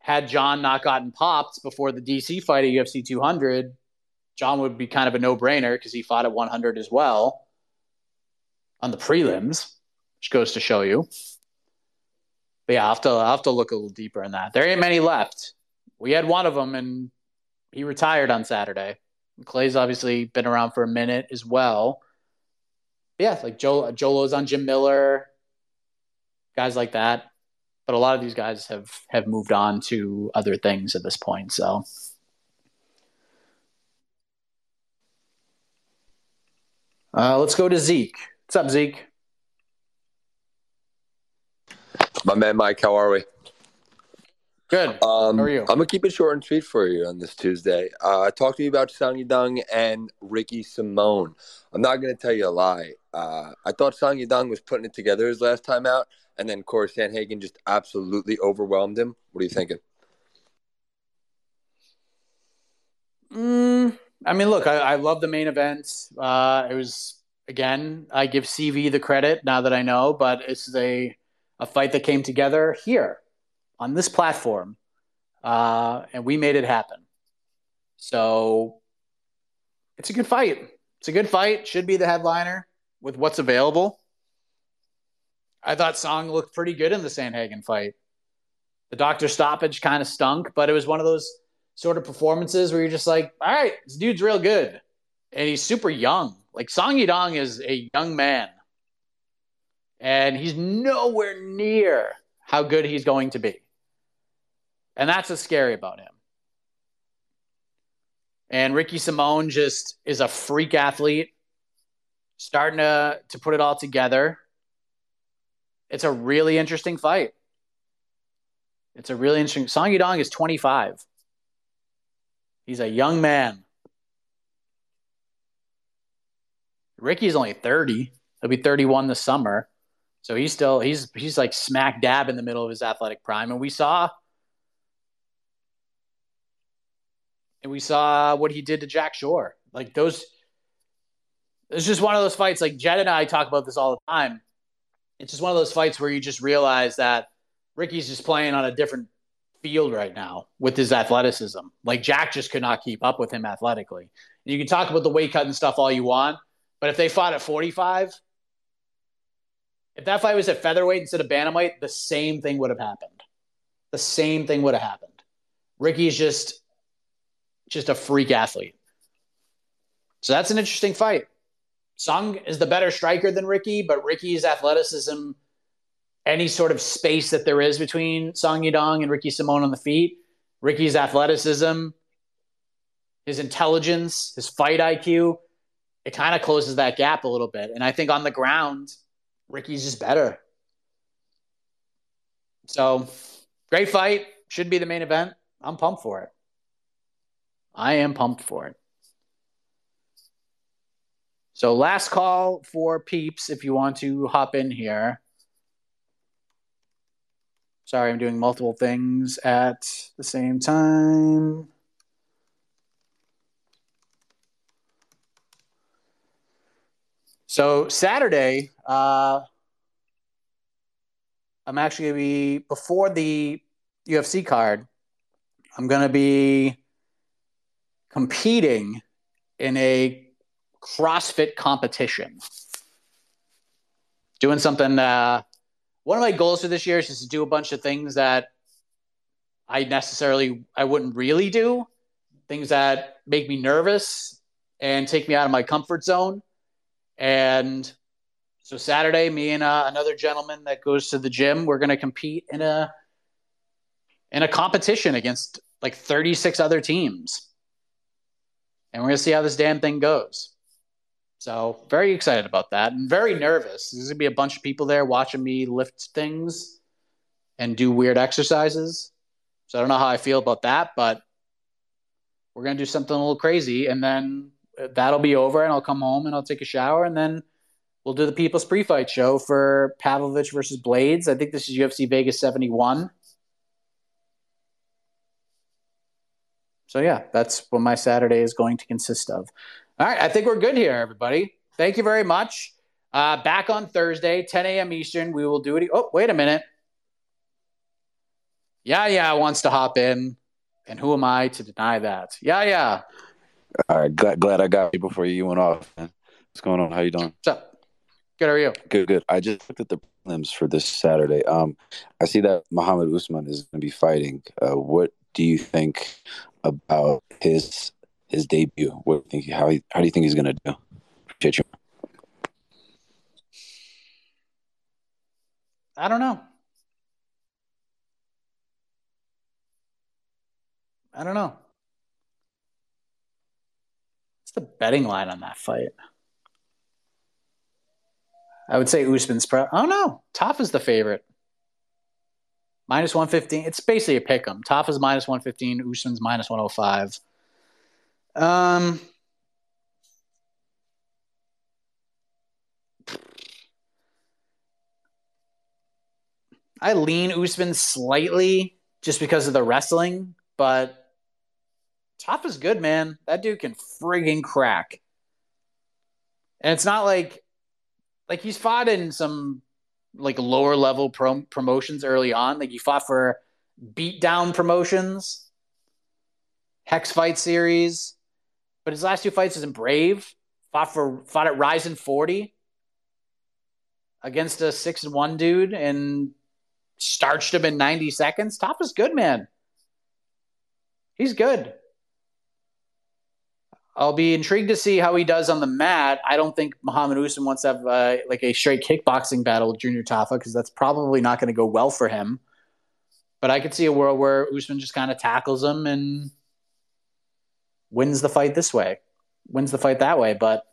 A: had Jon not gotten popped before the DC fight at UFC 200, Jon would be kind of a no brainer because he fought at 100 as well on the prelims, which goes to show you. But yeah, I'll have, to, I'll have to look a little deeper in that. There ain't many left. We had one of them, and he retired on Saturday. Clay's obviously been around for a minute as well. But yeah, like Joe Joe Lauzon Jim Miller, guys like that. But a lot of these guys have have moved on to other things at this point. So uh, let's go to Zeke. What's up, Zeke?
L: My man Mike, how are we?
A: Good.
L: Um,
A: How are you?
L: I'm gonna keep it short and sweet for you on this Tuesday. Uh, talked to you about Song Yadong and Ricky Simon. I'm not gonna tell you a lie. Uh, I thought Song Yadong was putting it together his last time out, and then Cory Sandhagen just absolutely overwhelmed him. What are you thinking?
A: Mm, I mean, look, I, I love the main event. Uh, it was again, I give CV the credit now that I know, but it's a a fight that came together here on this platform, uh, and we made it happen. So it's a good fight. It's a good fight. Should be the headliner with what's available. I thought Song looked pretty good in the Sandhagen fight. The doctor stoppage kind of stunk, but it was one of those sort of performances where you're just like, all right, this dude's real good. And he's super young. Like Song Yadong is a young man. And he's nowhere near how good he's going to be. And that's what's scary about him. And Ricky Simon just is a freak athlete, starting to, to put it all together. It's a really interesting fight. It's a really interesting. Song Yadong is 25. He's a young man. Ricky's only 30. He'll be 31 this summer. So he's still he's he's like smack dab in the middle of his athletic prime. And we saw and we saw what he did to Jack Shore. Like those it's just one of those fights like Jed and I talk about this all the time. It's just one of those fights where you just realize that Ricky's just playing on a different field right now with his athleticism. Like Jack just could not keep up with him athletically. You can talk about the weight cut and stuff all you want, but if they fought at 45, if that fight was at featherweight instead of bantamweight, the same thing would have happened. The same thing would have happened. Ricky's just just a freak athlete. So that's an interesting fight. Sung is the better striker than Ricky, but Ricky's athleticism, any sort of space that there is between Song Yadong and Ricky Simon on the feet, Ricky's athleticism, his intelligence, his fight IQ, it kind of closes that gap a little bit. And I think on the ground, Ricky's just better. So great fight. Should be the main event. I'm pumped for it. I am pumped for it. So last call for peeps if you want to hop in here. Sorry, I'm doing multiple things at the same time. So Saturday, uh, I'm actually going to be before the UFC card. I'm going to be competing in a CrossFit competition. Doing something. Uh, one of my goals for this year is just to do a bunch of things that I necessarily I wouldn't really do, things that make me nervous and take me out of my comfort zone. And so Saturday, me and uh, another gentleman that goes to the gym, we're going to compete in a in a competition against like 36 other teams. And we're going to see how this damn thing goes. So, very excited about that and very nervous. There's to be a bunch of people there watching me lift things and do weird exercises. So, I don't know how I feel about that, but we're to do something a little crazy. And then that'll be over, and I'll come home and I'll take a shower. And then we'll do the People's Pre Fight show for Pavlovich versus Blaydes. I think this is UFC Vegas 71. So, yeah, that's what my Saturday is going to consist of. All right, I think we're good here, everybody. Thank you very much. Uh, back on Thursday, 10 a.m. Eastern. We will do it. Oh, wait a minute. Yeah, yeah, wants to hop in. And who am I to deny that? Yeah, yeah.
M: All right, glad, glad I got you before you went off. Man. What's going on? How you doing?
A: What's up? Good, how are you?
M: Good, good. I just looked at the prelims for this Saturday. Um, I see that Muhammad Usman is going to be fighting. Uh, what do you think about his his debut? What do you think? How he, how do you think he's going to do? Appreciate you.
A: I don't know. I don't know. What's the betting line on that fight? I would say Usman's pro. Oh no, Top is the favorite. Minus 115. It's basically a pick 'em. Tafa's minus 115. Usman's minus 105. Um, I lean Usman slightly just because of the wrestling, but Top is good, man. That dude can friggin' crack. And it's not like like he's fought in some like lower level prom- promotions early on. Like he fought for beatdown promotions, Hex Fight Series, but his last two fights is in Brave. Fought for fought at Rizin 40 against a six and one dude and starched him in 90 seconds. Top is good, man. He's good. I'll be intrigued to see how he does on the mat. I don't think Muhammad Usman wants to have uh, like a straight kickboxing battle with Junior Tafa because that's probably not going to go well for him. But I could see a world where Usman just kind of tackles him and wins the fight this way, wins the fight that way. But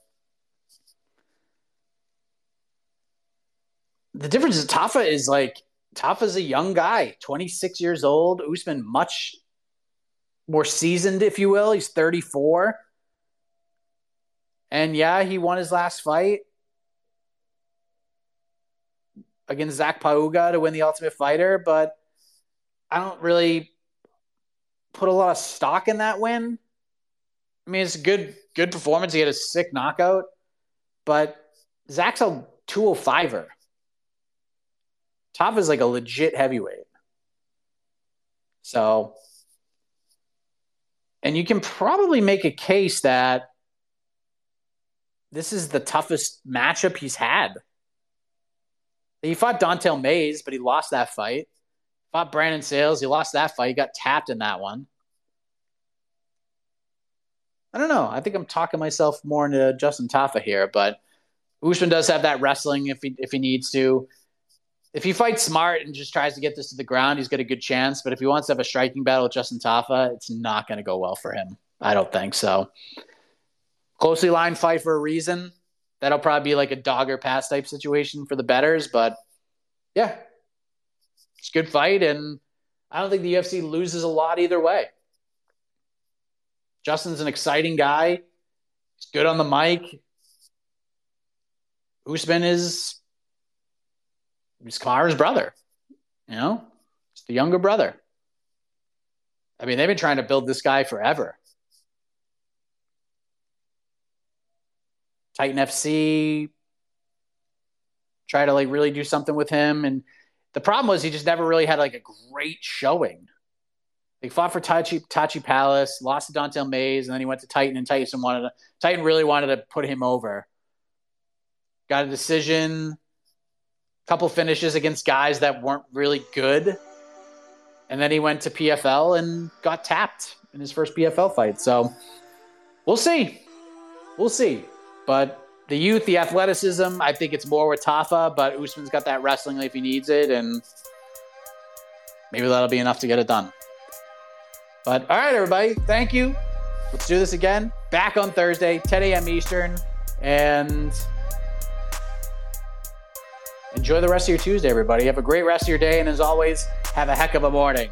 A: the difference is Tafa is like Tafa's a young guy, 26 years old. Usman much more seasoned, if you will. He's 34. And yeah, he won his last fight against Zach Pauga to win the Ultimate Fighter, but I don't really put a lot of stock in that win. I mean, it's a good good performance. He had a sick knockout, but Zach's a 205er. Top is like a legit heavyweight. So, and you can probably make a case that this is the toughest matchup he's had. He fought Don'Tale Mays, but he lost that fight. Fought Brandon Sales, he lost that fight. He got tapped in that one. I don't know. I think I'm talking myself more into Justin Tafa here, but Usman does have that wrestling if he if he needs to. If he fights smart and just tries to get this to the ground, he's got a good chance. But if he wants to have a striking battle with Justin Tafa, it's not going to go well for him. I don't think so. Closely lined fight for a reason. That'll probably be like a dog or pass type situation for the betters. But yeah, it's a good fight. And I don't think the UFC loses a lot either way. Justin's an exciting guy. He's good on the mic. Usman is he's Kamaru's brother. You know, it's the younger brother. I mean, they've been trying to build this guy forever. Titan FC try to like really do something with him, and the problem was he just never really had like a great showing. He fought for Tachi, Tachi Palace, lost to Don'Tale Mays, and then he went to Titan, and Titan wanted to, Titan really wanted to put him over. Got a decision, couple finishes against guys that weren't really good, and then he went to PFL and got tapped in his first PFL fight. So we'll see, we'll see. But the youth, the athleticism, I think it's more with Tafa, but Usman's got that wrestling if he needs it, and maybe that'll be enough to get it done. But all right, everybody, thank you. Let's do this again. Back on Thursday, 10 a.m. Eastern. And enjoy the rest of your Tuesday, everybody. Have a great rest of your day. And as always, have a heck of a morning.